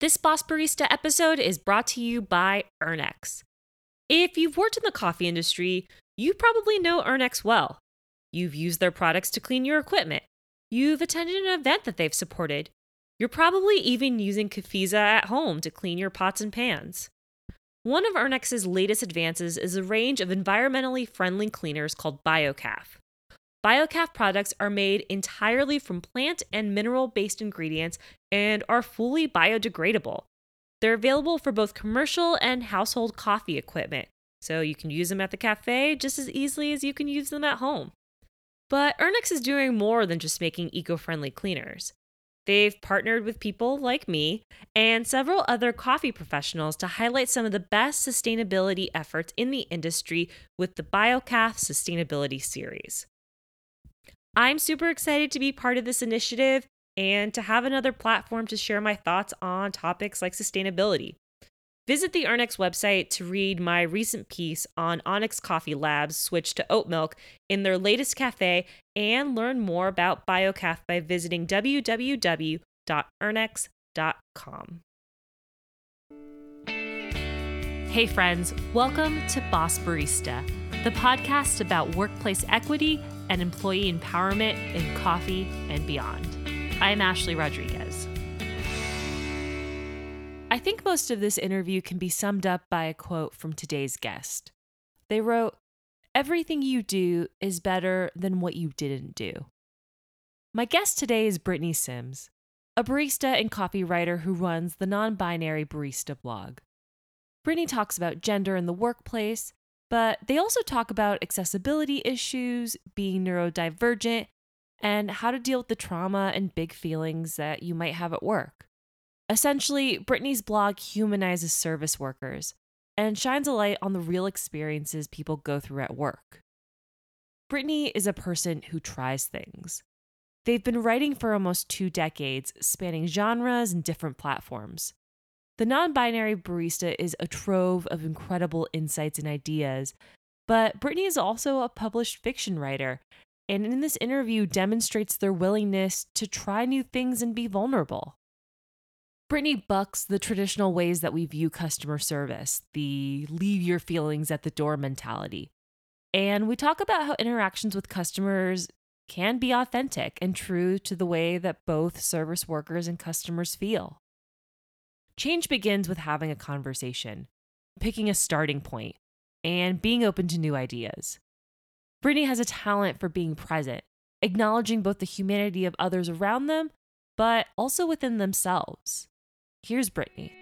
This Boss Barista episode is brought to you by Urnex. If you've worked in the coffee industry, you probably know Urnex well. You've used their products to clean your equipment. You've attended an event that they've supported. You're probably even using Cafiza at home to clean your pots and pans. One of Urnex's latest advances is a range of environmentally friendly cleaners called BioCaf. BioCaf products are made entirely from plant and mineral based ingredients and are fully biodegradable. They're available for both commercial and household coffee equipment, so you can use them at the cafe just as easily as you can use them at home. But Urnex is doing more than just making eco friendly cleaners. They've partnered with people like me and several other coffee professionals to highlight some of the best sustainability efforts in the industry with the BioCaf Sustainability Series. I'm super excited to be part of this initiative and to have another platform to share my thoughts on topics like sustainability. Visit the Urnex website to read my recent piece on Onyx Coffee Labs' switch to oat milk in their latest cafe and learn more about BioCaf by visiting www.urnex.com. Hey, friends, welcome to Boss Barista, the podcast about workplace equity and employee empowerment in coffee and beyond. I'm Ashley Rodriguez. I think most of this interview can be summed up by a quote from today's guest. They wrote, Everything you do is better than what you didn't do. My guest today is Brittany Sims, a barista and coffee writer who runs the non binary barista blog. Brittany talks about gender in the workplace, but they also talk about accessibility issues, being neurodivergent, and how to deal with the trauma and big feelings that you might have at work. Essentially, Brittany's blog humanizes service workers and shines a light on the real experiences people go through at work. Brittany is a person who tries things. They've been writing for almost two decades, spanning genres and different platforms. The non binary barista is a trove of incredible insights and ideas, but Brittany is also a published fiction writer, and in this interview demonstrates their willingness to try new things and be vulnerable. Brittany bucks the traditional ways that we view customer service, the leave your feelings at the door mentality. And we talk about how interactions with customers can be authentic and true to the way that both service workers and customers feel. Change begins with having a conversation, picking a starting point, and being open to new ideas. Brittany has a talent for being present, acknowledging both the humanity of others around them, but also within themselves. Here's Brittany.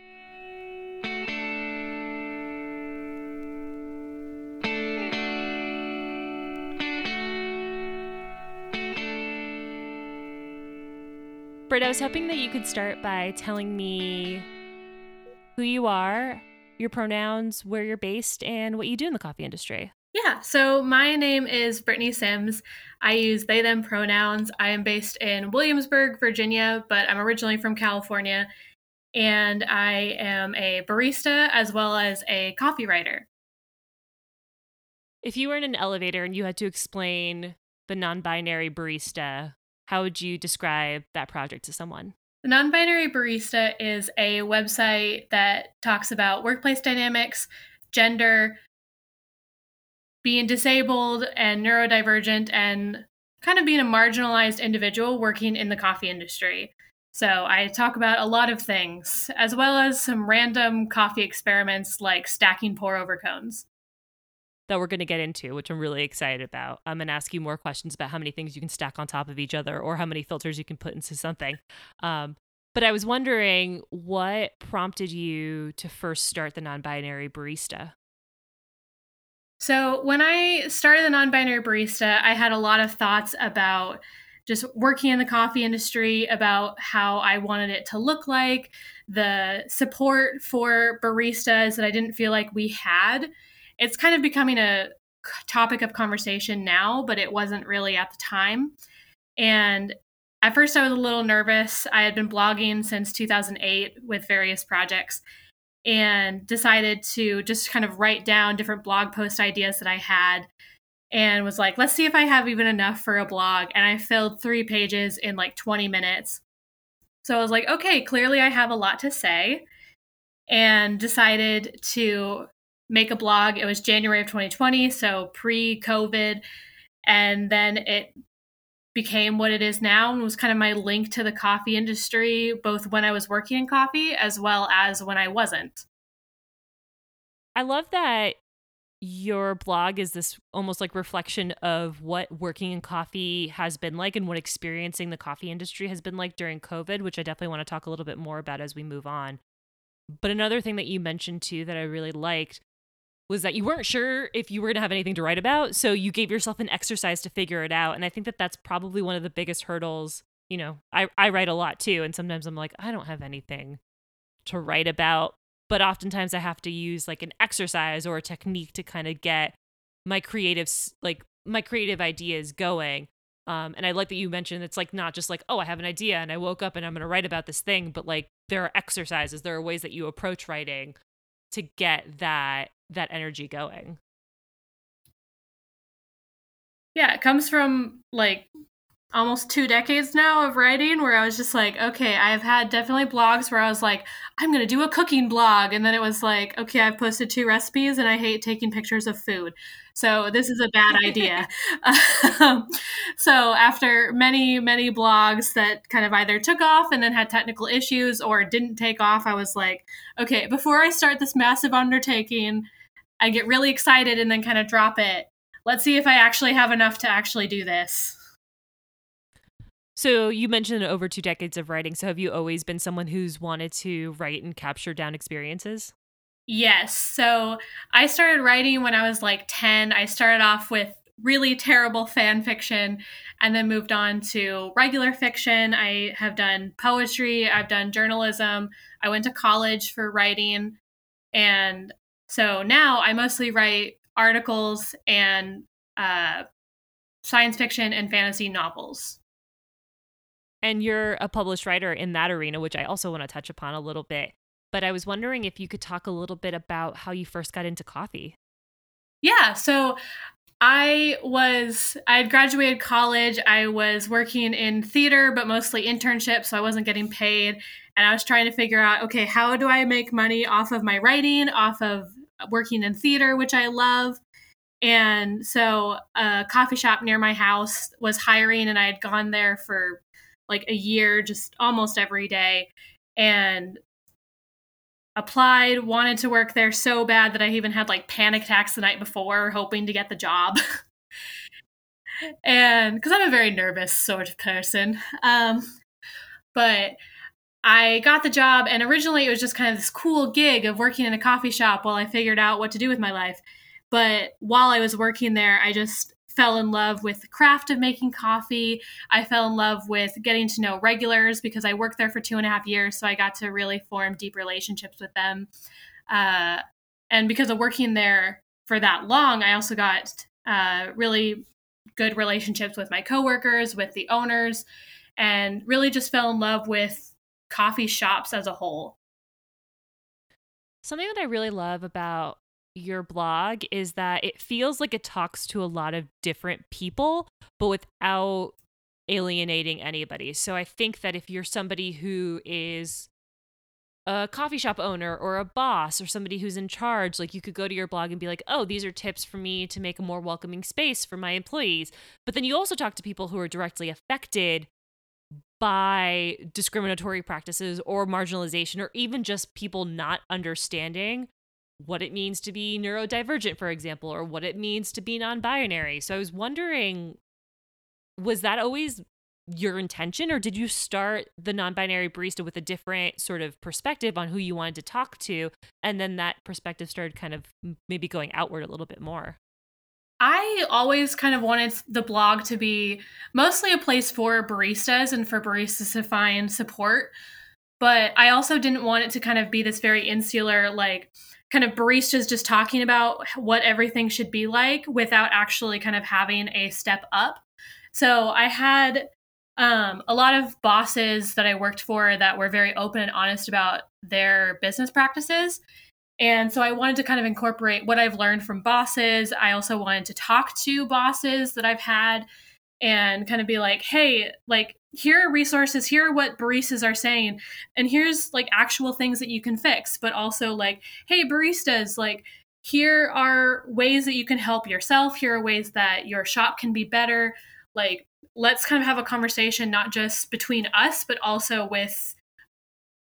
Britt, I was hoping that you could start by telling me who you are, your pronouns, where you're based, and what you do in the coffee industry. Yeah, so my name is Brittany Sims. I use they, them pronouns. I am based in Williamsburg, Virginia, but I'm originally from California. And I am a barista as well as a coffee writer. If you were in an elevator and you had to explain the non binary barista, how would you describe that project to someone? The Non Binary Barista is a website that talks about workplace dynamics, gender, being disabled and neurodivergent, and kind of being a marginalized individual working in the coffee industry. So I talk about a lot of things, as well as some random coffee experiments like stacking pour over cones that we're going to get into, which I'm really excited about. I'm going to ask you more questions about how many things you can stack on top of each other or how many filters you can put into something. Um, but I was wondering what prompted you to first start the non binary barista? So, when I started the non binary barista, I had a lot of thoughts about just working in the coffee industry, about how I wanted it to look like, the support for baristas that I didn't feel like we had it's kind of becoming a topic of conversation now, but it wasn't really at the time. And at first, I was a little nervous. I had been blogging since 2008 with various projects and decided to just kind of write down different blog post ideas that I had and was like, let's see if I have even enough for a blog. And I filled three pages in like 20 minutes. So I was like, okay, clearly I have a lot to say, and decided to make a blog. It was January of 2020, so pre COVID. And then it became what it is now and was kind of my link to the coffee industry, both when I was working in coffee as well as when I wasn't. I love that your blog is this almost like reflection of what working in coffee has been like and what experiencing the coffee industry has been like during COVID, which I definitely want to talk a little bit more about as we move on. But another thing that you mentioned too that I really liked was that you weren't sure if you were going to have anything to write about. So you gave yourself an exercise to figure it out. And I think that that's probably one of the biggest hurdles. You know, I, I write a lot too. And sometimes I'm like, I don't have anything to write about. But oftentimes I have to use like an exercise or a technique to kind of get my creative, like my creative ideas going. Um, and I like that you mentioned it's like not just like, oh, I have an idea and I woke up and I'm going to write about this thing, but like there are exercises, there are ways that you approach writing to get that that energy going. Yeah, it comes from like almost two decades now of writing where I was just like, okay, I've had definitely blogs where I was like, I'm going to do a cooking blog. And then it was like, okay, I've posted two recipes and I hate taking pictures of food. So this is a bad idea. um, so after many, many blogs that kind of either took off and then had technical issues or didn't take off, I was like, okay, before I start this massive undertaking, I get really excited and then kind of drop it. Let's see if I actually have enough to actually do this. So you mentioned over two decades of writing. So have you always been someone who's wanted to write and capture down experiences? Yes. So I started writing when I was like 10. I started off with really terrible fan fiction and then moved on to regular fiction. I have done poetry, I've done journalism. I went to college for writing. And so now I mostly write articles and uh, science fiction and fantasy novels. And you're a published writer in that arena, which I also want to touch upon a little bit. But I was wondering if you could talk a little bit about how you first got into coffee. Yeah. So I was, I had graduated college. I was working in theater, but mostly internships. So I wasn't getting paid. And I was trying to figure out okay, how do I make money off of my writing, off of working in theater, which I love. And so a coffee shop near my house was hiring, and I had gone there for like a year, just almost every day, and applied, wanted to work there so bad that I even had like panic attacks the night before, hoping to get the job. and because I'm a very nervous sort of person. Um, but I got the job, and originally it was just kind of this cool gig of working in a coffee shop while I figured out what to do with my life. But while I was working there, I just fell in love with the craft of making coffee. I fell in love with getting to know regulars because I worked there for two and a half years. So I got to really form deep relationships with them. Uh, and because of working there for that long, I also got uh, really good relationships with my coworkers, with the owners, and really just fell in love with coffee shops as a whole. Something that I really love about your blog is that it feels like it talks to a lot of different people, but without alienating anybody. So I think that if you're somebody who is a coffee shop owner or a boss or somebody who's in charge, like you could go to your blog and be like, oh, these are tips for me to make a more welcoming space for my employees. But then you also talk to people who are directly affected by discriminatory practices or marginalization or even just people not understanding what it means to be neurodivergent, for example, or what it means to be non binary. So I was wondering was that always your intention, or did you start the non binary barista with a different sort of perspective on who you wanted to talk to? And then that perspective started kind of maybe going outward a little bit more? I always kind of wanted the blog to be mostly a place for baristas and for baristas to find support. But I also didn't want it to kind of be this very insular, like, kind of baristas just talking about what everything should be like without actually kind of having a step up. So I had um, a lot of bosses that I worked for that were very open and honest about their business practices. And so I wanted to kind of incorporate what I've learned from bosses. I also wanted to talk to bosses that I've had and kind of be like, hey, like here are resources here are what baristas are saying and here's like actual things that you can fix but also like hey baristas like here are ways that you can help yourself here are ways that your shop can be better. Like let's kind of have a conversation not just between us but also with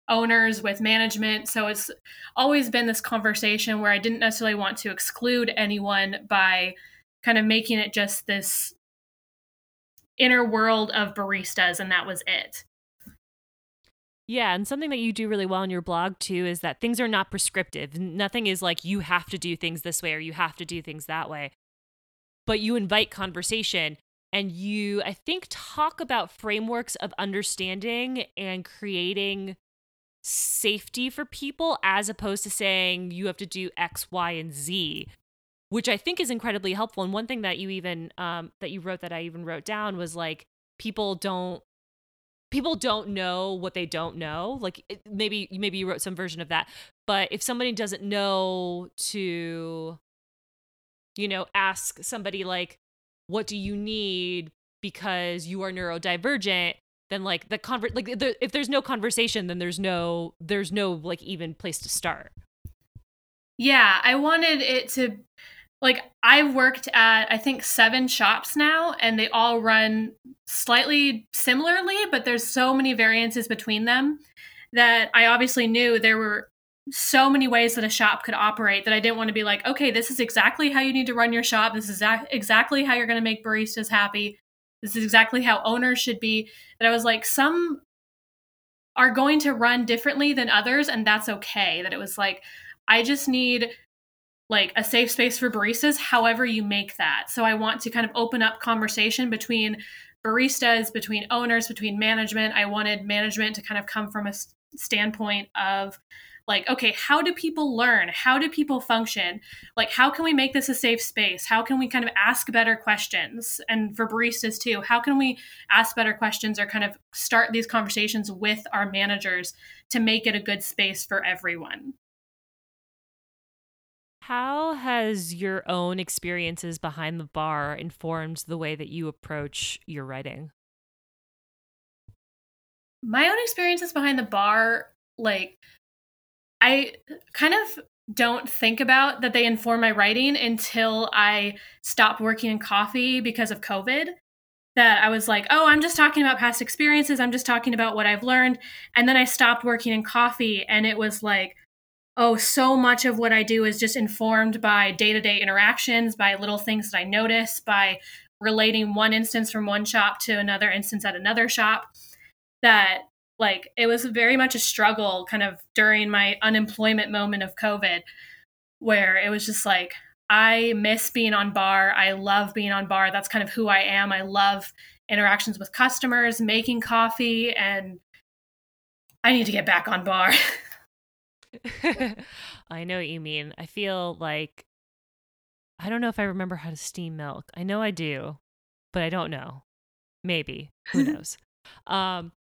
owners with management. So it's always been this conversation where i didn't necessarily want to exclude anyone by kind of making it just this inner world of baristas and that was it. Yeah, and something that you do really well in your blog too is that things are not prescriptive. Nothing is like you have to do things this way or you have to do things that way. But you invite conversation and you I think talk about frameworks of understanding and creating safety for people as opposed to saying you have to do X, Y, and Z which I think is incredibly helpful. And one thing that you even um, that you wrote that I even wrote down was like people don't people don't know what they don't know. Like maybe maybe you wrote some version of that, but if somebody doesn't know to you know ask somebody like what do you need because you are neurodivergent then like the convert like the, if there's no conversation then there's no there's no like even place to start yeah i wanted it to like I've worked at I think seven shops now and they all run slightly similarly, but there's so many variances between them that I obviously knew there were so many ways that a shop could operate that I didn't want to be like, okay, this is exactly how you need to run your shop. This is exactly how you're going to make baristas happy. This is exactly how owners should be. That I was like, some are going to run differently than others, and that's okay. That it was like, I just need like a safe space for baristas, however you make that. So I want to kind of open up conversation between baristas, between owners, between management. I wanted management to kind of come from a standpoint of like okay how do people learn? How do people function? Like how can we make this a safe space? How can we kind of ask better questions? And for baristas too how can we ask better questions or kind of start these conversations with our managers to make it a good space for everyone how has your own experiences behind the bar informed the way that you approach your writing? My own experiences behind the bar, like, I kind of don't think about that they inform my writing until I stopped working in coffee because of COVID. That I was like, oh, I'm just talking about past experiences. I'm just talking about what I've learned. And then I stopped working in coffee, and it was like, oh, so much of what I do is just informed by day to day interactions, by little things that I notice, by relating one instance from one shop to another instance at another shop. That, like, it was very much a struggle kind of during my unemployment moment of COVID, where it was just like, I miss being on bar. I love being on bar. That's kind of who I am. I love interactions with customers, making coffee, and I need to get back on bar. I know what you mean. I feel like I don't know if I remember how to steam milk. I know I do, but I don't know. Maybe. Who knows? um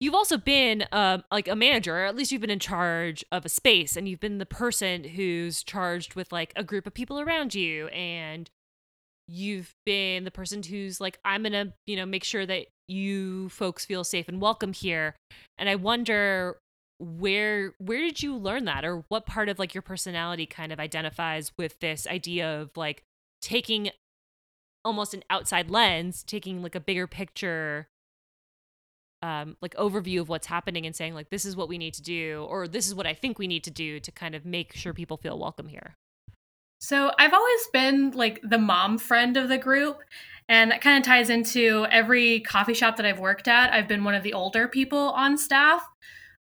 you've also been um like a manager, or at least you've been in charge of a space and you've been the person who's charged with like a group of people around you and you've been the person who's like I'm going to, you know, make sure that you folks feel safe and welcome here. And I wonder where where did you learn that or what part of like your personality kind of identifies with this idea of like taking almost an outside lens taking like a bigger picture um like overview of what's happening and saying like this is what we need to do or this is what I think we need to do to kind of make sure people feel welcome here. So, I've always been like the mom friend of the group and that kind of ties into every coffee shop that I've worked at. I've been one of the older people on staff.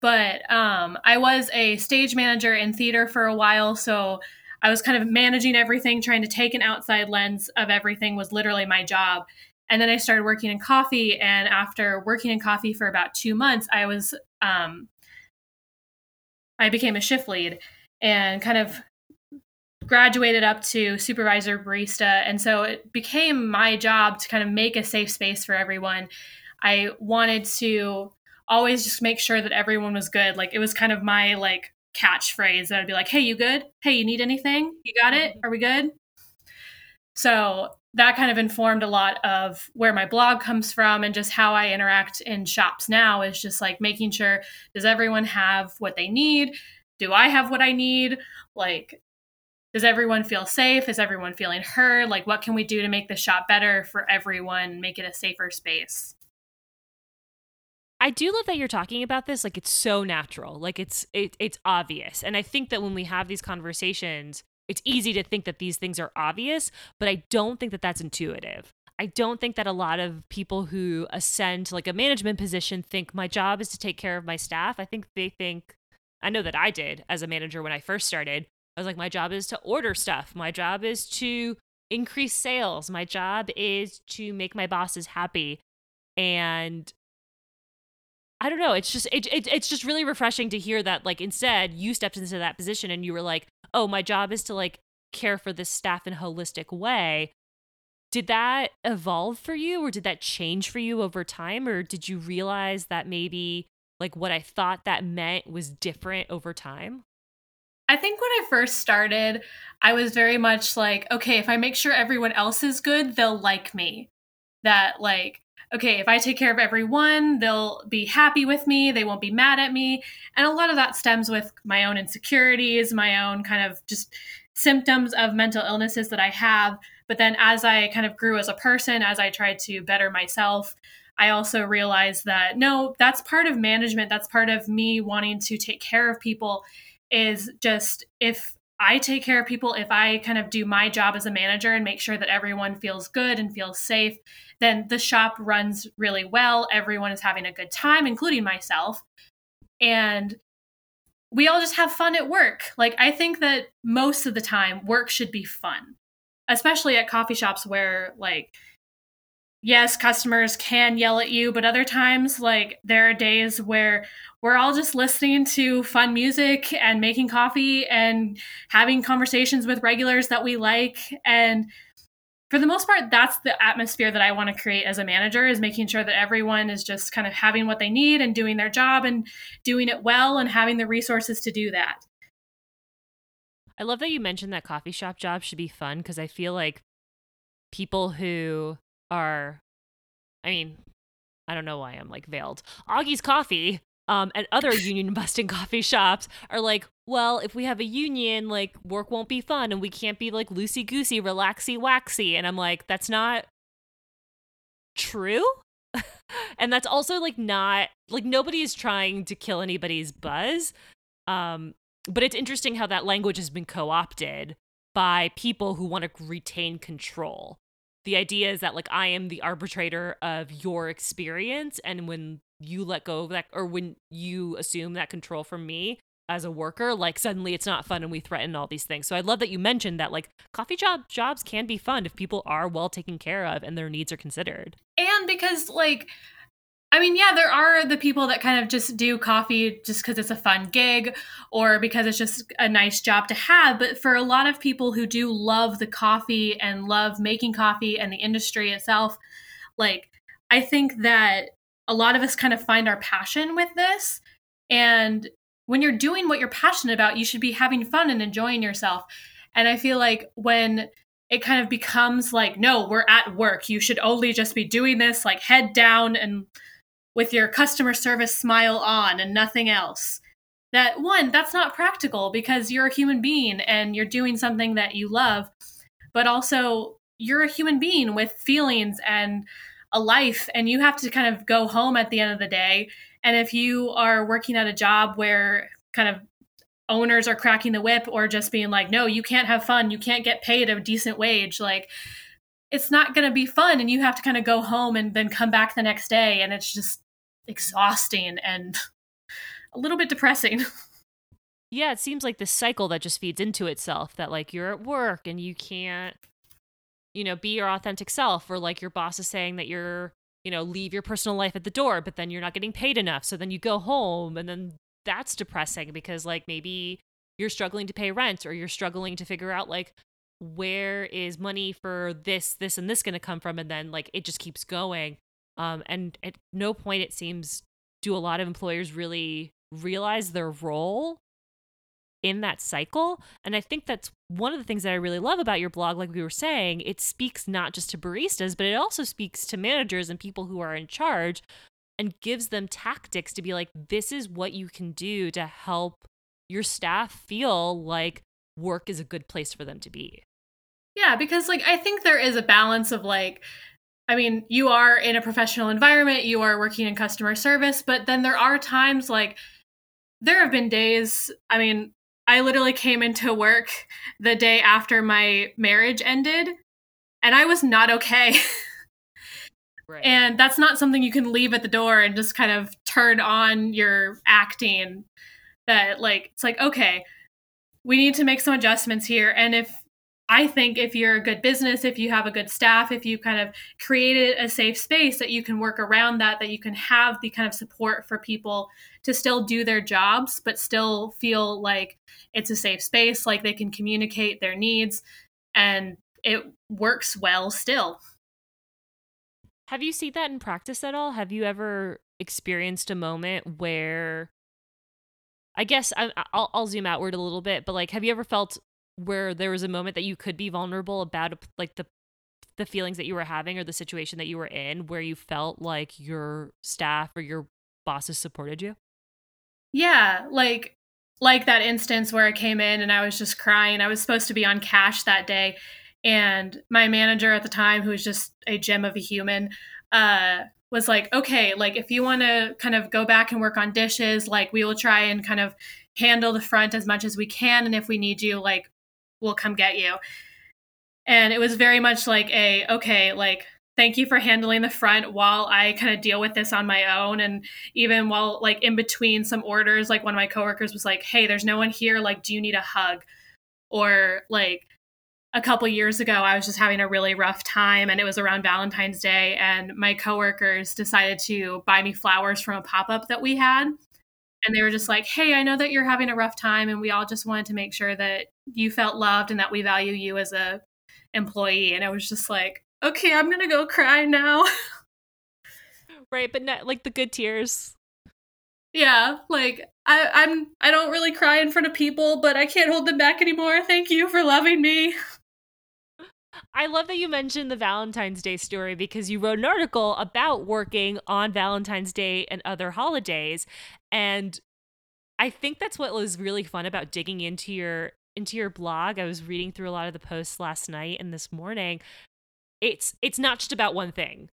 But um, I was a stage manager in theater for a while, so I was kind of managing everything, trying to take an outside lens of everything was literally my job. And then I started working in coffee, and after working in coffee for about two months, I was um, I became a shift lead and kind of graduated up to supervisor barista and so it became my job to kind of make a safe space for everyone i wanted to always just make sure that everyone was good. Like it was kind of my like catchphrase that I'd be like, "Hey, you good? Hey, you need anything? You got it? Mm-hmm. Are we good?" So that kind of informed a lot of where my blog comes from and just how I interact in shops now is just like making sure does everyone have what they need? Do I have what I need? Like does everyone feel safe? Is everyone feeling heard? Like what can we do to make the shop better for everyone, make it a safer space? I do love that you're talking about this like it's so natural. Like it's it, it's obvious. And I think that when we have these conversations, it's easy to think that these things are obvious, but I don't think that that's intuitive. I don't think that a lot of people who ascend to like a management position think my job is to take care of my staff. I think they think, I know that I did as a manager when I first started. I was like, my job is to order stuff. My job is to increase sales. My job is to make my bosses happy. And I don't know. It's just it, it, it's just really refreshing to hear that like instead you stepped into that position and you were like, oh, my job is to like care for this staff in a holistic way. Did that evolve for you or did that change for you over time? Or did you realize that maybe like what I thought that meant was different over time? I think when I first started, I was very much like, okay, if I make sure everyone else is good, they'll like me. That, like, okay, if I take care of everyone, they'll be happy with me, they won't be mad at me. And a lot of that stems with my own insecurities, my own kind of just symptoms of mental illnesses that I have. But then as I kind of grew as a person, as I tried to better myself, I also realized that no, that's part of management. That's part of me wanting to take care of people is just if I take care of people, if I kind of do my job as a manager and make sure that everyone feels good and feels safe, then the shop runs really well. Everyone is having a good time, including myself. And we all just have fun at work. Like, I think that most of the time, work should be fun, especially at coffee shops where, like, yes, customers can yell at you, but other times, like, there are days where we're all just listening to fun music and making coffee and having conversations with regulars that we like. And for the most part, that's the atmosphere that I want to create as a manager is making sure that everyone is just kind of having what they need and doing their job and doing it well and having the resources to do that. I love that you mentioned that coffee shop job should be fun because I feel like people who are, I mean, I don't know why I'm like veiled. Augie's Coffee um, and other union busting coffee shops are like, well, if we have a union, like work won't be fun and we can't be like loosey goosey, relaxy waxy. And I'm like, that's not true. and that's also like not like nobody is trying to kill anybody's buzz. Um, but it's interesting how that language has been co opted by people who want to retain control. The idea is that like I am the arbitrator of your experience, and when you let go of that or when you assume that control from me as a worker like suddenly it's not fun and we threaten all these things. So i love that you mentioned that like coffee job jobs can be fun if people are well taken care of and their needs are considered. And because like I mean, yeah, there are the people that kind of just do coffee just because it's a fun gig or because it's just a nice job to have. But for a lot of people who do love the coffee and love making coffee and the industry itself, like, I think that a lot of us kind of find our passion with this. And when you're doing what you're passionate about, you should be having fun and enjoying yourself. And I feel like when it kind of becomes like, no, we're at work, you should only just be doing this like head down and with your customer service smile on and nothing else. That one, that's not practical because you're a human being and you're doing something that you love, but also you're a human being with feelings and a life and you have to kind of go home at the end of the day. And if you are working at a job where kind of owners are cracking the whip or just being like, no, you can't have fun, you can't get paid a decent wage, like it's not going to be fun. And you have to kind of go home and then come back the next day. And it's just exhausting and a little bit depressing. Yeah, it seems like this cycle that just feeds into itself that like you're at work and you can't you know, be your authentic self, or like your boss is saying that you're, you know, leave your personal life at the door, but then you're not getting paid enough. So then you go home and then that's depressing because like maybe you're struggling to pay rent or you're struggling to figure out like where is money for this, this, and this going to come from. And then like it just keeps going. Um, and at no point it seems do a lot of employers really realize their role in that cycle. And I think that's one of the things that I really love about your blog. Like we were saying, it speaks not just to baristas, but it also speaks to managers and people who are in charge and gives them tactics to be like, this is what you can do to help your staff feel like work is a good place for them to be. Yeah, because like I think there is a balance of like I mean, you are in a professional environment, you are working in customer service, but then there are times like there have been days, I mean, I literally came into work the day after my marriage ended and I was not okay. right. And that's not something you can leave at the door and just kind of turn on your acting that like it's like okay, we need to make some adjustments here and if I think if you're a good business, if you have a good staff, if you kind of created a safe space that you can work around that, that you can have the kind of support for people to still do their jobs, but still feel like it's a safe space, like they can communicate their needs and it works well still. Have you seen that in practice at all? Have you ever experienced a moment where I guess I, will I'll zoom outward a little bit, but like, have you ever felt where there was a moment that you could be vulnerable about like the the feelings that you were having or the situation that you were in where you felt like your staff or your bosses supported you? Yeah, like like that instance where I came in and I was just crying. I was supposed to be on cash that day and my manager at the time who was just a gem of a human uh was like, "Okay, like if you want to kind of go back and work on dishes, like we will try and kind of handle the front as much as we can and if we need you like we'll come get you. And it was very much like a, okay, like, thank you for handling the front while I kind of deal with this on my own. And even while, like, in between some orders, like, one of my coworkers was like, hey, there's no one here. Like, do you need a hug? Or, like, a couple years ago, I was just having a really rough time, and it was around Valentine's Day, and my coworkers decided to buy me flowers from a pop up that we had and they were just like, "Hey, I know that you're having a rough time, and we all just wanted to make sure that you felt loved and that we value you as a employee." And I was just like, "Okay, I'm gonna go cry now." right, but not like the good tears. Yeah, like I, I'm I don't really cry in front of people, but I can't hold them back anymore. Thank you for loving me. I love that you mentioned the Valentine's Day story because you wrote an article about working on Valentine's Day and other holidays. And I think that's what was really fun about digging into your into your blog. I was reading through a lot of the posts last night and this morning. It's it's not just about one thing.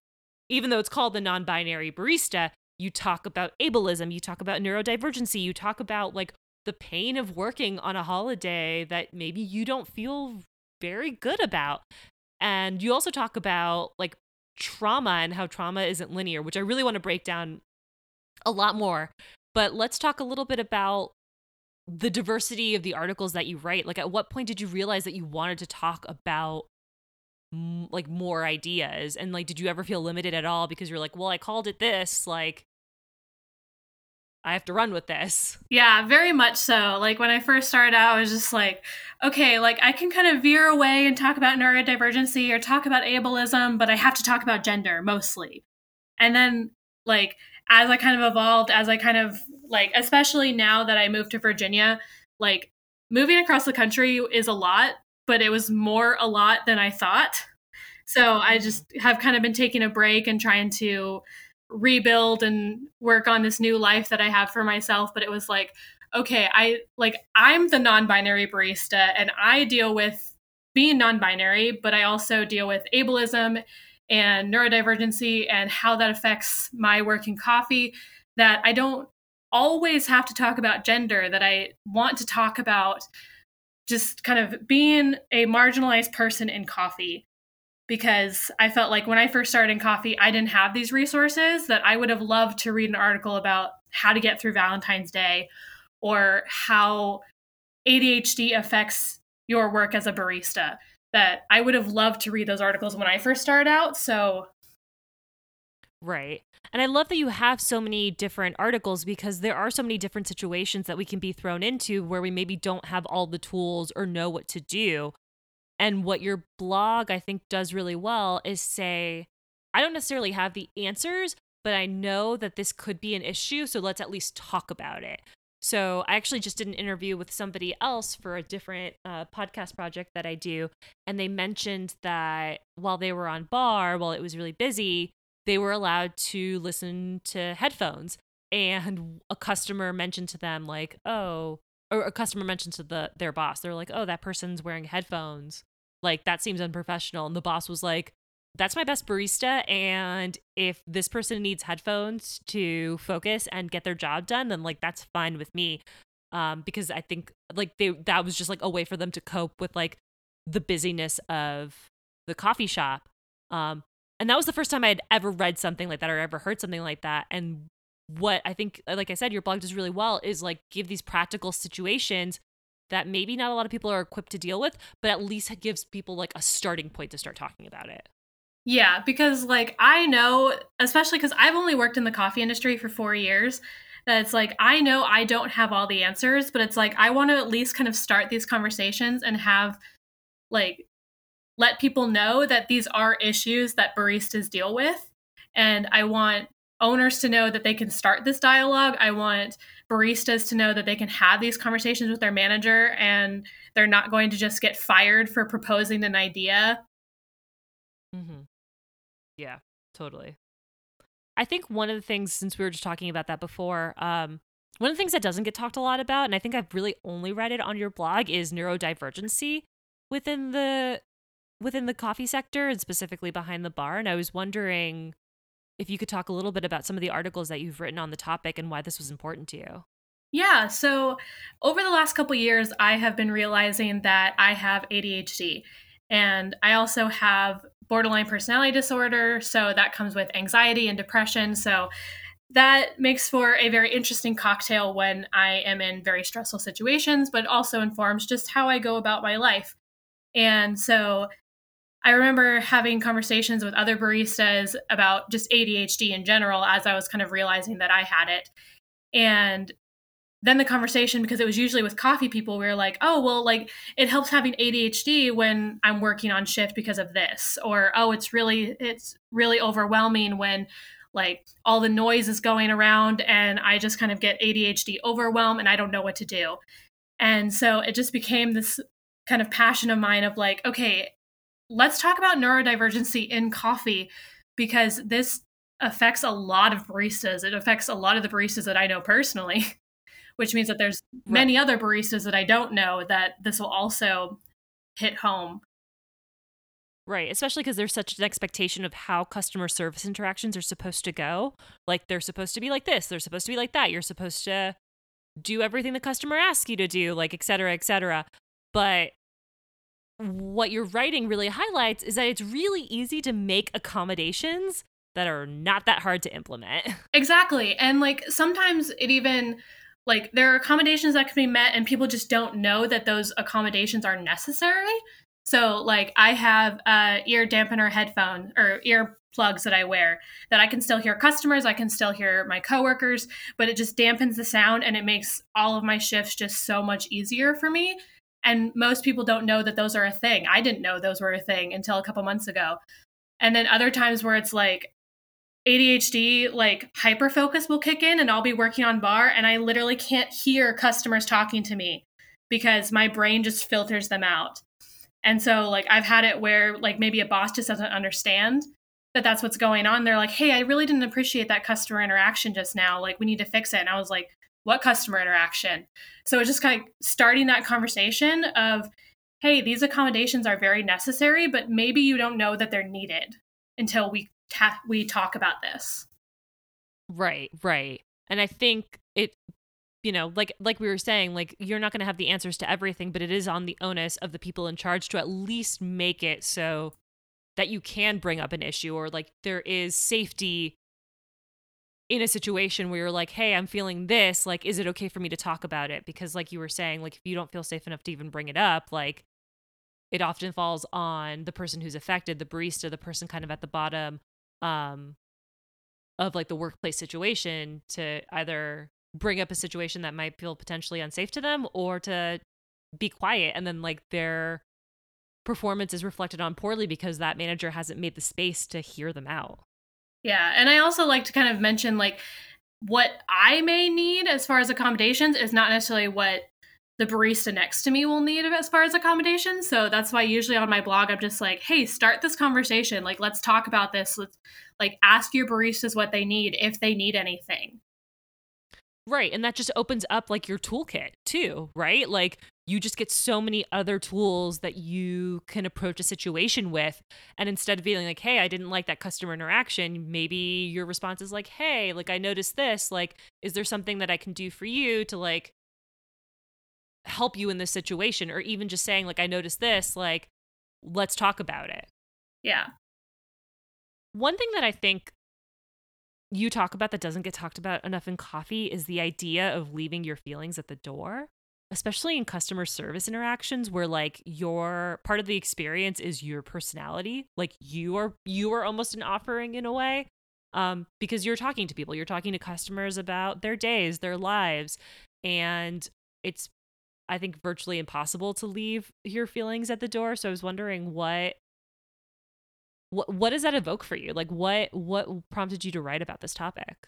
Even though it's called the non-binary barista, you talk about ableism, you talk about neurodivergency, you talk about like the pain of working on a holiday that maybe you don't feel very good about. And you also talk about like trauma and how trauma isn't linear, which I really want to break down a lot more. But let's talk a little bit about the diversity of the articles that you write. Like, at what point did you realize that you wanted to talk about like more ideas? And like, did you ever feel limited at all because you're like, well, I called it this? Like, I have to run with this. Yeah, very much so. Like when I first started out, I was just like, okay, like I can kind of veer away and talk about neurodivergency or talk about ableism, but I have to talk about gender mostly. And then, like, as I kind of evolved, as I kind of like, especially now that I moved to Virginia, like moving across the country is a lot, but it was more a lot than I thought. So I mm-hmm. just have kind of been taking a break and trying to rebuild and work on this new life that I have for myself. But it was like, okay, I like I'm the non-binary barista and I deal with being non-binary, but I also deal with ableism and neurodivergency and how that affects my work in coffee that I don't always have to talk about gender that I want to talk about just kind of being a marginalized person in coffee because I felt like when I first started in coffee, I didn't have these resources that I would have loved to read an article about how to get through Valentine's Day or how ADHD affects your work as a barista. That I would have loved to read those articles when I first started out. So, right. And I love that you have so many different articles because there are so many different situations that we can be thrown into where we maybe don't have all the tools or know what to do. And what your blog, I think, does really well is say, I don't necessarily have the answers, but I know that this could be an issue. So let's at least talk about it. So I actually just did an interview with somebody else for a different uh, podcast project that I do, and they mentioned that while they were on bar, while it was really busy, they were allowed to listen to headphones. And a customer mentioned to them like, "Oh," or a customer mentioned to the their boss, they're like, "Oh, that person's wearing headphones." Like that seems unprofessional. And the boss was like, that's my best barista and if this person needs headphones to focus and get their job done then like that's fine with me um because i think like they that was just like a way for them to cope with like the busyness of the coffee shop um and that was the first time i had ever read something like that or ever heard something like that and what i think uh, like i said your blog does really well is like give these practical situations that maybe not a lot of people are equipped to deal with but at least it gives people like a starting point to start talking about it. Yeah, because like I know, especially because I've only worked in the coffee industry for four years, that it's like I know I don't have all the answers, but it's like I want to at least kind of start these conversations and have like let people know that these are issues that baristas deal with. And I want owners to know that they can start this dialogue. I want baristas to know that they can have these conversations with their manager and they're not going to just get fired for proposing an idea. Mm-hmm. Yeah, totally. I think one of the things, since we were just talking about that before, um, one of the things that doesn't get talked a lot about, and I think I've really only read it on your blog, is neurodivergency within the within the coffee sector and specifically behind the bar. And I was wondering if you could talk a little bit about some of the articles that you've written on the topic and why this was important to you. Yeah, so over the last couple years, I have been realizing that I have ADHD. And I also have borderline personality disorder. So that comes with anxiety and depression. So that makes for a very interesting cocktail when I am in very stressful situations, but also informs just how I go about my life. And so I remember having conversations with other baristas about just ADHD in general as I was kind of realizing that I had it. And then the conversation because it was usually with coffee people we were like oh well like it helps having adhd when i'm working on shift because of this or oh it's really it's really overwhelming when like all the noise is going around and i just kind of get adhd overwhelm and i don't know what to do and so it just became this kind of passion of mine of like okay let's talk about neurodivergency in coffee because this affects a lot of baristas it affects a lot of the baristas that i know personally which means that there's right. many other baristas that I don't know that this will also hit home. Right, especially because there's such an expectation of how customer service interactions are supposed to go. Like they're supposed to be like this, they're supposed to be like that. You're supposed to do everything the customer asks you to do, like et cetera, et cetera. But what your writing really highlights is that it's really easy to make accommodations that are not that hard to implement. Exactly. And like sometimes it even like there are accommodations that can be met and people just don't know that those accommodations are necessary so like i have a ear dampener headphone or ear plugs that i wear that i can still hear customers i can still hear my coworkers but it just dampens the sound and it makes all of my shifts just so much easier for me and most people don't know that those are a thing i didn't know those were a thing until a couple months ago and then other times where it's like ADHD like hyper focus will kick in and I'll be working on bar and I literally can't hear customers talking to me because my brain just filters them out. And so like I've had it where like maybe a boss just doesn't understand that that's what's going on. They're like, "Hey, I really didn't appreciate that customer interaction just now. Like we need to fix it." And I was like, "What customer interaction?" So it's just kind of starting that conversation of, "Hey, these accommodations are very necessary, but maybe you don't know that they're needed until we ta- we talk about this. Right, right. And I think it you know, like like we were saying, like you're not going to have the answers to everything, but it is on the onus of the people in charge to at least make it so that you can bring up an issue or like there is safety in a situation where you're like, "Hey, I'm feeling this, like is it okay for me to talk about it?" Because like you were saying, like if you don't feel safe enough to even bring it up, like it often falls on the person who's affected, the barista, the person kind of at the bottom um of like the workplace situation to either bring up a situation that might feel potentially unsafe to them or to be quiet and then like their performance is reflected on poorly because that manager hasn't made the space to hear them out. Yeah, and I also like to kind of mention like what I may need as far as accommodations is not necessarily what the barista next to me will need as far as accommodations. So that's why usually on my blog I'm just like, "Hey, start this conversation. Like let's talk about this. Let's like ask your baristas what they need if they need anything." Right. And that just opens up like your toolkit too, right? Like you just get so many other tools that you can approach a situation with. And instead of feeling like, hey, I didn't like that customer interaction, maybe your response is like, hey, like I noticed this. Like, is there something that I can do for you to like help you in this situation? Or even just saying, like, I noticed this, like, let's talk about it. Yeah. One thing that I think you talk about that doesn't get talked about enough in coffee is the idea of leaving your feelings at the door especially in customer service interactions where like your part of the experience is your personality like you are you are almost an offering in a way um, because you're talking to people you're talking to customers about their days their lives and it's i think virtually impossible to leave your feelings at the door so i was wondering what what what does that evoke for you? Like what what prompted you to write about this topic?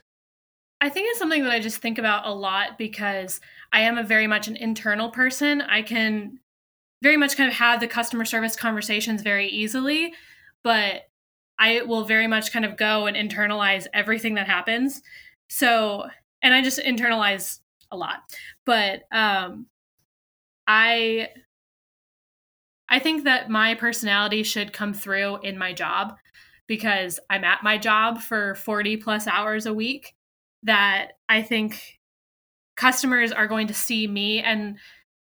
I think it's something that I just think about a lot because I am a very much an internal person. I can very much kind of have the customer service conversations very easily, but I will very much kind of go and internalize everything that happens. So, and I just internalize a lot. But um I I think that my personality should come through in my job because I'm at my job for 40 plus hours a week. That I think customers are going to see me and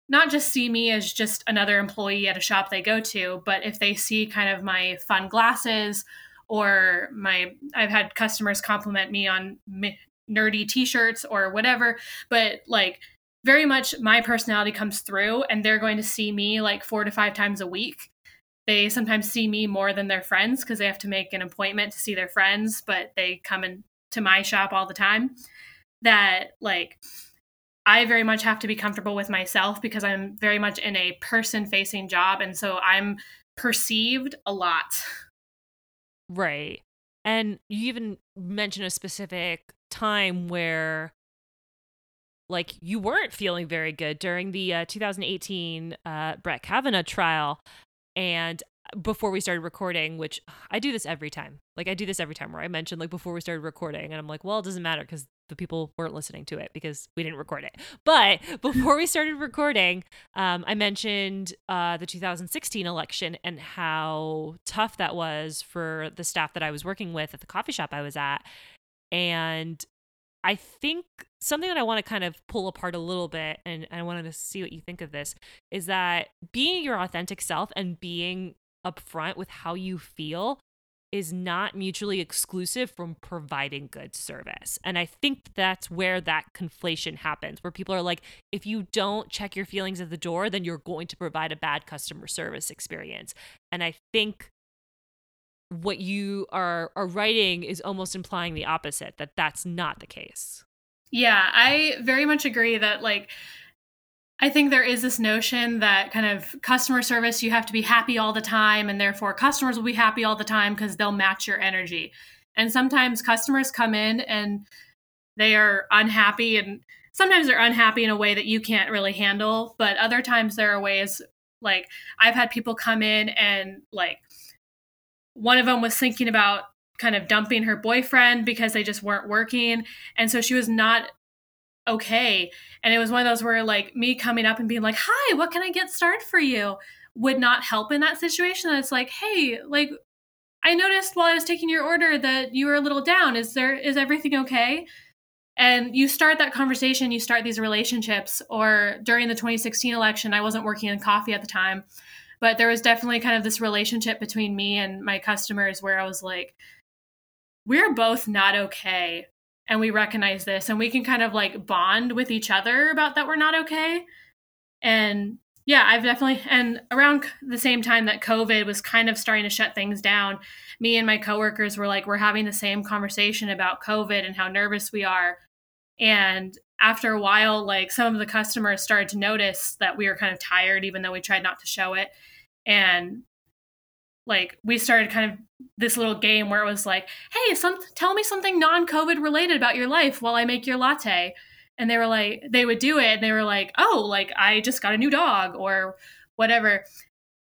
not just see me as just another employee at a shop they go to, but if they see kind of my fun glasses or my, I've had customers compliment me on nerdy t shirts or whatever, but like very much my personality comes through and they're going to see me like four to five times a week. They sometimes see me more than their friends because they have to make an appointment to see their friends, but they come into my shop all the time. That like I very much have to be comfortable with myself because I'm very much in a person facing job. And so I'm perceived a lot. Right. And you even mentioned a specific time where like you weren't feeling very good during the uh, 2018 uh, Brett Kavanaugh trial. And before we started recording, which I do this every time. Like I do this every time where I mention like before we started recording, and I'm like, well, it doesn't matter because the people weren't listening to it because we didn't record it. But before we started recording, um, I mentioned uh, the 2016 election and how tough that was for the staff that I was working with at the coffee shop I was at. And I think something that I want to kind of pull apart a little bit, and I wanted to see what you think of this, is that being your authentic self and being upfront with how you feel is not mutually exclusive from providing good service. And I think that's where that conflation happens, where people are like, if you don't check your feelings at the door, then you're going to provide a bad customer service experience. And I think what you are are writing is almost implying the opposite that that's not the case yeah i very much agree that like i think there is this notion that kind of customer service you have to be happy all the time and therefore customers will be happy all the time because they'll match your energy and sometimes customers come in and they are unhappy and sometimes they're unhappy in a way that you can't really handle but other times there are ways like i've had people come in and like one of them was thinking about kind of dumping her boyfriend because they just weren't working. And so she was not okay. And it was one of those where like me coming up and being like, "Hi, what can I get started for you?" would not help in that situation. It's like, "Hey, like I noticed while I was taking your order that you were a little down. Is there is everything okay?" And you start that conversation, you start these relationships. Or during the 2016 election, I wasn't working in coffee at the time. But there was definitely kind of this relationship between me and my customers where I was like, we're both not okay. And we recognize this and we can kind of like bond with each other about that we're not okay. And yeah, I've definitely, and around the same time that COVID was kind of starting to shut things down, me and my coworkers were like, we're having the same conversation about COVID and how nervous we are. And after a while, like some of the customers started to notice that we were kind of tired, even though we tried not to show it. And like we started kind of this little game where it was like, "Hey, some tell me something non-COVID related about your life while I make your latte." And they were like, they would do it, and they were like, "Oh, like I just got a new dog or whatever."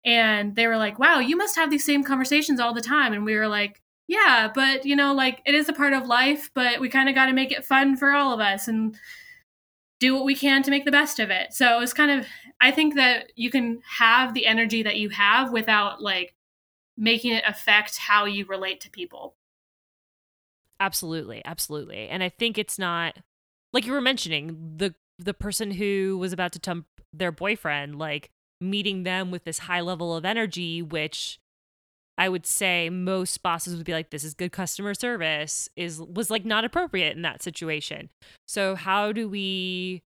And they were like, "Wow, you must have these same conversations all the time." And we were like, "Yeah, but you know, like it is a part of life, but we kind of got to make it fun for all of us and do what we can to make the best of it." So it was kind of I think that you can have the energy that you have without like making it affect how you relate to people. Absolutely, absolutely. And I think it's not like you were mentioning the the person who was about to dump their boyfriend, like meeting them with this high level of energy, which I would say most bosses would be like, this is good customer service, is was like not appropriate in that situation. So how do we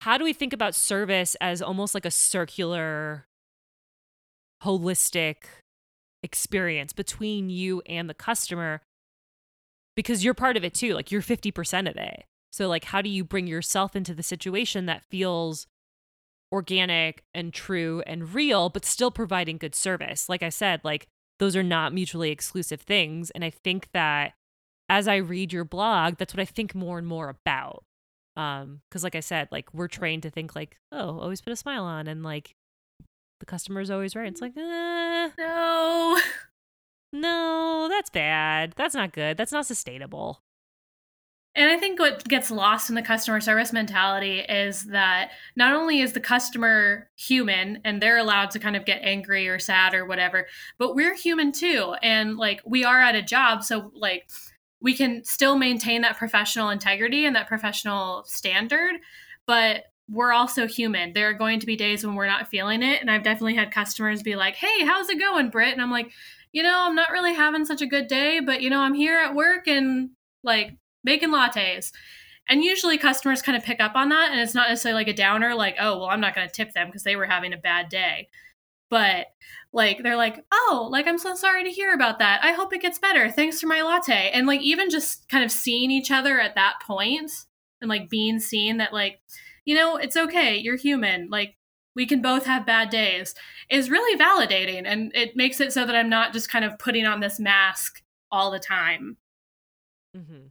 how do we think about service as almost like a circular holistic experience between you and the customer because you're part of it too. Like you're 50% of it. So, like, how do you bring yourself into the situation that feels organic and true and real, but still providing good service? Like I said, like, those are not mutually exclusive things. And I think that as I read your blog, that's what I think more and more about. Um, because like I said, like we're trained to think like, oh, always put a smile on and like the customer is always right. It's like, eh, no, no, that's bad. That's not good. That's not sustainable. And I think what gets lost in the customer service mentality is that not only is the customer human and they're allowed to kind of get angry or sad or whatever, but we're human too. And like we are at a job. So, like, we can still maintain that professional integrity and that professional standard. But we're also human. There are going to be days when we're not feeling it. And I've definitely had customers be like, hey, how's it going, Britt? And I'm like, you know, I'm not really having such a good day, but, you know, I'm here at work and like making lattes. And usually customers kind of pick up on that. And it's not necessarily like a downer, like, oh, well, I'm not going to tip them because they were having a bad day. But like, they're like, oh, like, I'm so sorry to hear about that. I hope it gets better. Thanks for my latte. And like, even just kind of seeing each other at that point and like being seen that, like, you know, it's okay. You're human. Like, we can both have bad days is really validating. And it makes it so that I'm not just kind of putting on this mask all the time. Mm-hmm.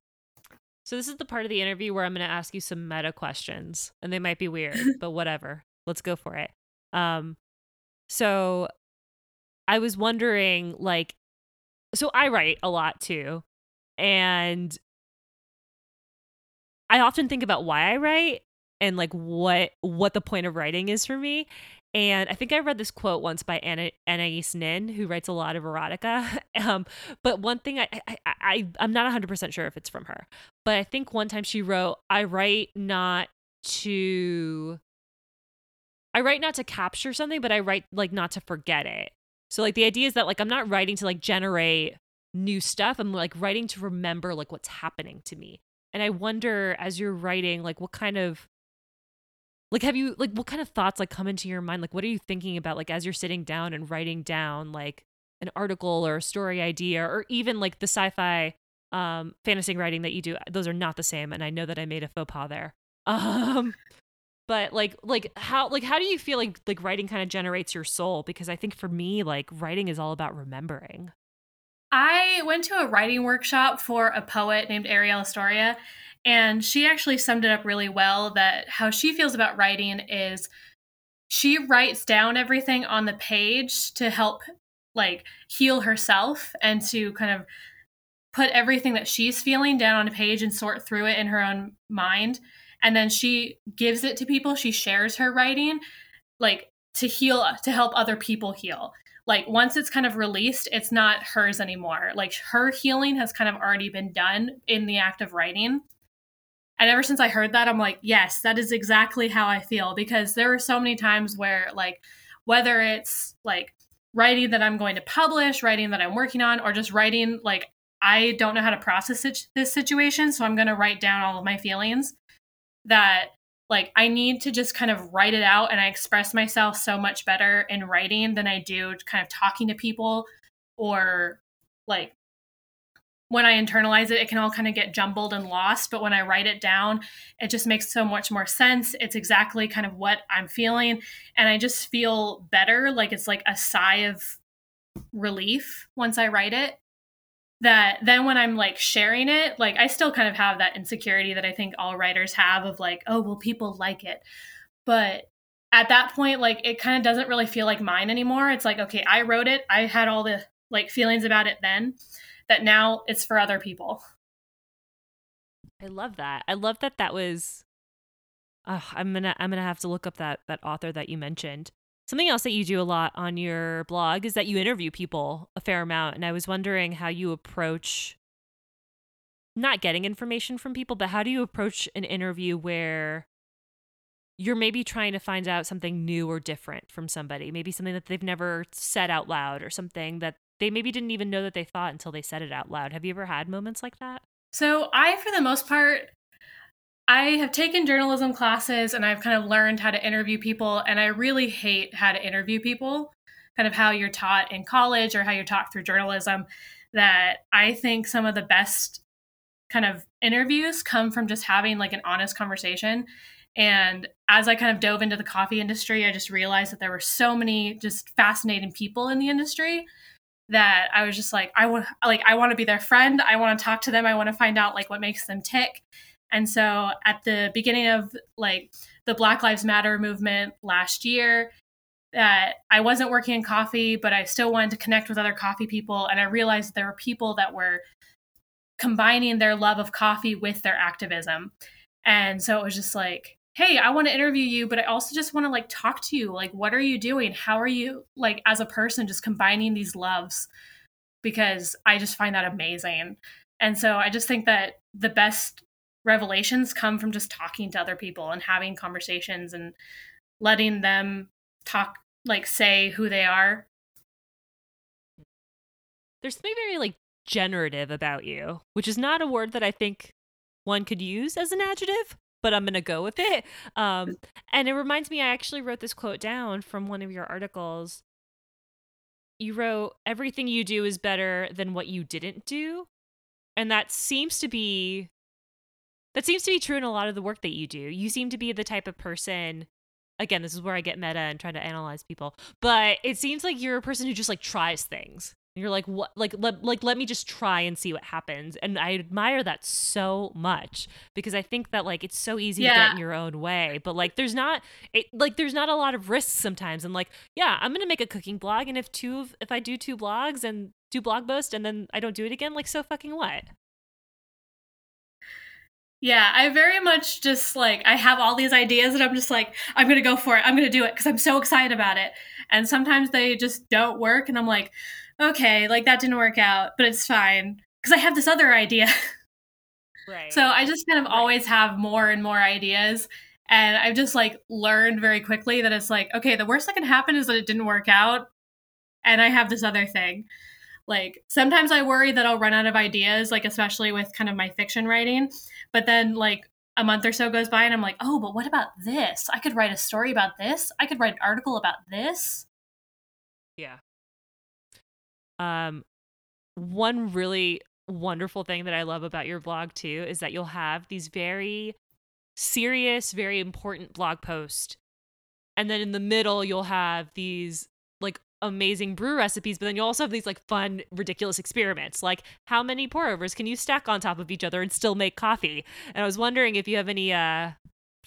So, this is the part of the interview where I'm going to ask you some meta questions, and they might be weird, but whatever. Let's go for it. Um, so, I was wondering, like, so I write a lot too. And I often think about why I write and like what what the point of writing is for me. And I think I read this quote once by Anna, Anais Nin, who writes a lot of erotica. Um, but one thing I, I, I I'm not 100 percent sure if it's from her, but I think one time she wrote, "I write not to, I write not to capture something, but I write like not to forget it." So like the idea is that like I'm not writing to like generate new stuff. I'm like writing to remember like what's happening to me. And I wonder as you're writing, like what kind of like have you like what kind of thoughts like come into your mind? Like what are you thinking about like as you're sitting down and writing down like an article or a story idea or even like the sci-fi um fantasy writing that you do? Those are not the same and i know that i made a faux pas there. Um but like like how like how do you feel like like writing kind of generates your soul? Because i think for me like writing is all about remembering. I went to a writing workshop for a poet named ariel astoria and she actually summed it up really well that how she feels about writing is she writes down everything on the page to help like heal herself and to kind of put everything that she's feeling down on a page and sort through it in her own mind. And then she gives it to people. She shares her writing like to heal to help other people heal. Like once it's kind of released it's not hers anymore. Like her healing has kind of already been done in the act of writing and ever since I heard that, I'm like, yes, that is exactly how I feel because there are so many times where, like, whether it's like writing that I'm going to publish, writing that I'm working on, or just writing, like, I don't know how to process it, this situation. So I'm going to write down all of my feelings that, like, I need to just kind of write it out. And I express myself so much better in writing than I do kind of talking to people or like when I internalize it, it can all kind of get jumbled and lost. But when I write it down, it just makes so much more sense. It's exactly kind of what I'm feeling. And I just feel better. Like it's like a sigh of relief once I write it that then when I'm like sharing it, like I still kind of have that insecurity that I think all writers have of like, oh, will people like it? But at that point, like it kind of doesn't really feel like mine anymore. It's like, okay, I wrote it. I had all the like feelings about it then that now it's for other people. I love that. I love that that was I'm gonna I'm gonna have to look up that that author that you mentioned. Something else that you do a lot on your blog is that you interview people a fair amount, and I was wondering how you approach not getting information from people, but how do you approach an interview where you're maybe trying to find out something new or different from somebody, maybe something that they've never said out loud or something that they maybe didn't even know that they thought until they said it out loud. Have you ever had moments like that? So, I, for the most part, I have taken journalism classes and I've kind of learned how to interview people, and I really hate how to interview people, kind of how you're taught in college or how you're taught through journalism. That I think some of the best kind of interviews come from just having like an honest conversation. And as I kind of dove into the coffee industry, I just realized that there were so many just fascinating people in the industry that I was just like, I want like I want to be their friend. I want to talk to them. I want to find out like what makes them tick. And so at the beginning of like the Black Lives Matter movement last year, that I wasn't working in coffee, but I still wanted to connect with other coffee people. And I realized there were people that were combining their love of coffee with their activism. And so it was just like, hey, I want to interview you, but I also just want to like talk to you. Like, what are you doing? How are you, like, as a person, just combining these loves? Because I just find that amazing. And so I just think that the best revelations come from just talking to other people and having conversations and letting them talk like say who they are there's something very like generative about you which is not a word that i think one could use as an adjective but i'm gonna go with it um, and it reminds me i actually wrote this quote down from one of your articles you wrote everything you do is better than what you didn't do and that seems to be that seems to be true in a lot of the work that you do. You seem to be the type of person again, this is where I get meta and try to analyze people. But it seems like you're a person who just like tries things. You're like what like let like let me just try and see what happens. And I admire that so much because I think that like it's so easy yeah. to get in your own way. But like there's not it like there's not a lot of risks sometimes. And like, yeah, I'm gonna make a cooking blog and if two of if I do two blogs and do blog post and then I don't do it again, like so fucking what? Yeah, I very much just like I have all these ideas and I'm just like I'm going to go for it. I'm going to do it cuz I'm so excited about it. And sometimes they just don't work and I'm like, okay, like that didn't work out, but it's fine cuz I have this other idea. Right. so I just kind of right. always have more and more ideas and I've just like learned very quickly that it's like, okay, the worst that can happen is that it didn't work out and I have this other thing. Like sometimes I worry that I'll run out of ideas, like especially with kind of my fiction writing. But then like a month or so goes by and I'm like, oh, but what about this? I could write a story about this. I could write an article about this. Yeah. Um one really wonderful thing that I love about your blog too is that you'll have these very serious, very important blog posts. And then in the middle you'll have these like amazing brew recipes, but then you also have these like fun, ridiculous experiments. Like how many pour overs can you stack on top of each other and still make coffee? And I was wondering if you have any uh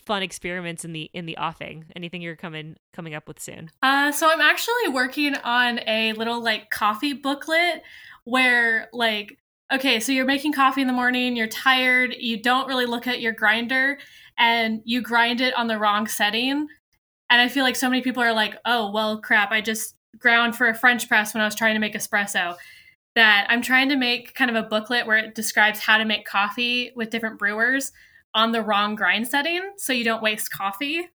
fun experiments in the in the offing. Anything you're coming coming up with soon? Uh so i'm actually working on a little like coffee booklet where like okay so you're making coffee in the morning you're tired you don't really look at your grinder and you grind it on the wrong setting. And i feel like so many people are like oh well crap i just ground for a French press when I was trying to make espresso. That I'm trying to make kind of a booklet where it describes how to make coffee with different brewers on the wrong grind setting so you don't waste coffee.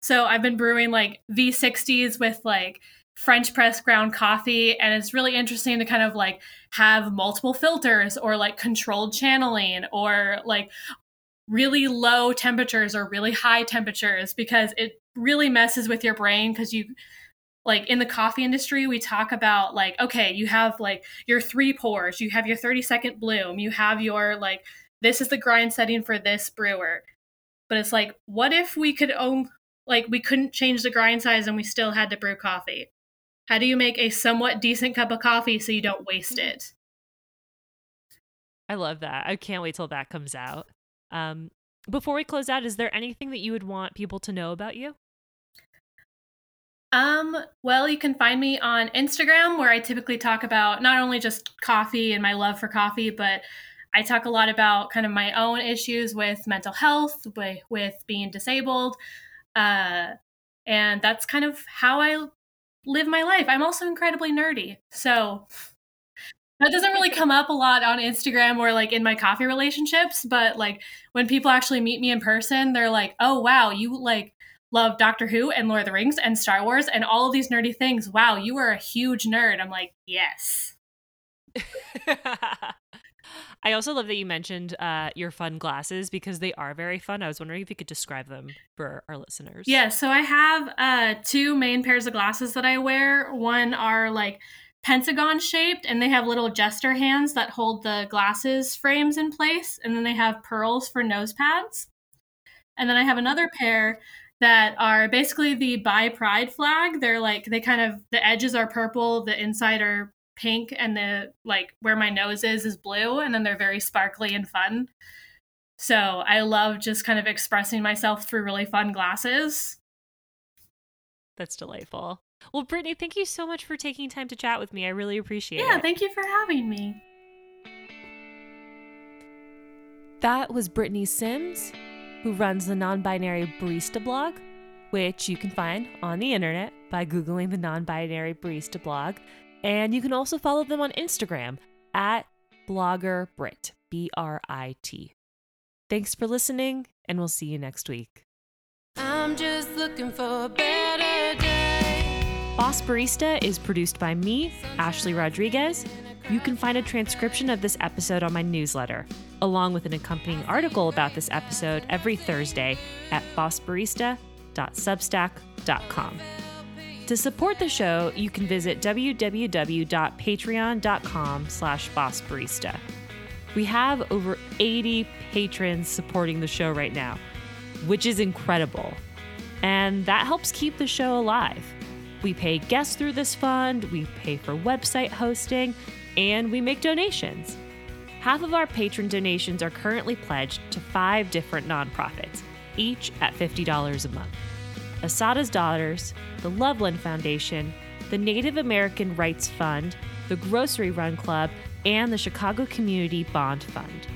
So I've been brewing like V60s with like French press ground coffee, and it's really interesting to kind of like have multiple filters or like controlled channeling or like really low temperatures or really high temperatures because it really messes with your brain because you like in the coffee industry we talk about like okay you have like your three pours you have your 30 second bloom you have your like this is the grind setting for this brewer but it's like what if we could own like we couldn't change the grind size and we still had to brew coffee How do you make a somewhat decent cup of coffee so you don't waste Mm-hmm. it? I love that. I can't wait till that comes out. Um, before we close out, is there anything that you would want people to know about you? Um, well, you can find me on Instagram where I typically talk about not only just coffee and my love for coffee, but I talk a lot about kind of my own issues with mental health, with, with being disabled. Uh, and that's kind of how I live my life. I'm also incredibly nerdy. So that doesn't really come up a lot on Instagram or like in my coffee relationships, but like when people actually meet me in person, they're like, "Oh, wow, you like love Doctor Who and Lord of the Rings and Star Wars and all of these nerdy things. Wow, you are a huge nerd." I'm like, "Yes." I also love that you mentioned uh, your fun glasses because they are very fun. I was wondering if you could describe them for our listeners. Yeah, so I have uh, two main pairs of glasses that I wear. One are like pentagon shaped, and they have little jester hands that hold the glasses frames in place, and then they have pearls for nose pads. And then I have another pair that are basically the Bi Pride flag. They're like they kind of the edges are purple, the inside are pink, and the like where my nose is is blue, and then they're very sparkly and fun. So I love just kind of expressing myself through really fun glasses. That's delightful. Well, Brittany, thank you so much for taking time to chat with me. I really appreciate Yeah, it. Yeah, thank you for having me. That was Brittany Sims, who runs the non binary barista blog, which you can find on the internet by Googling the non binary barista blog. And you can also follow them on Instagram at bloggerbrit, B R I T. Thanks for listening, and we'll see you next week. I'm just looking for a better day. Boss Barista is produced by me, Ashley Rodriguez. You can find a transcription of this episode on my newsletter, along with an accompanying article about this episode every Thursday at bossbarista.substack.com. To support the show, you can visit www.patreon.com slash bossbarista. We have over 80 patrons supporting the show right now, which is incredible. And that helps keep the show alive. We pay guests through this fund, we pay for website hosting, and we make donations. Half of our patron donations are currently pledged to five different nonprofits, each at $50 a month Asada's Daughters, the Loveland Foundation, the Native American Rights Fund, the Grocery Run Club, and the Chicago Community Bond Fund.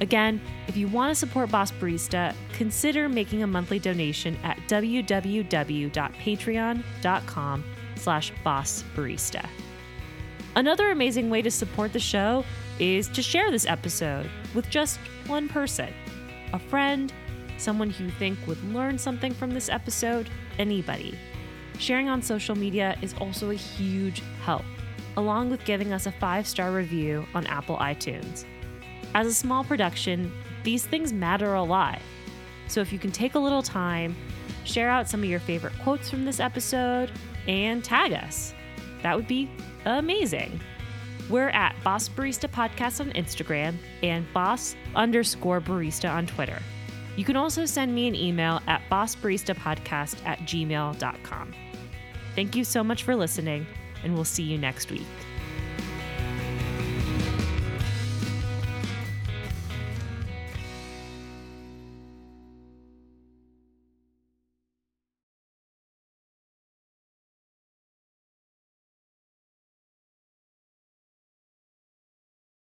Again, if you want to support Boss Barista, consider making a monthly donation at www.patreon.com slash bossbarista. Another amazing way to support the show is to share this episode with just one person. A friend, someone who you think would learn something from this episode, anybody. Sharing on social media is also a huge help, along with giving us a five star review on Apple iTunes. As a small production, these things matter a lot. So if you can take a little time, share out some of your favorite quotes from this episode, and tag us, that would be amazing. We're at Boss Barista Podcast on Instagram and Boss underscore barista on Twitter. You can also send me an email at bossbaristapodcast at gmail.com. Thank you so much for listening, and we'll see you next week.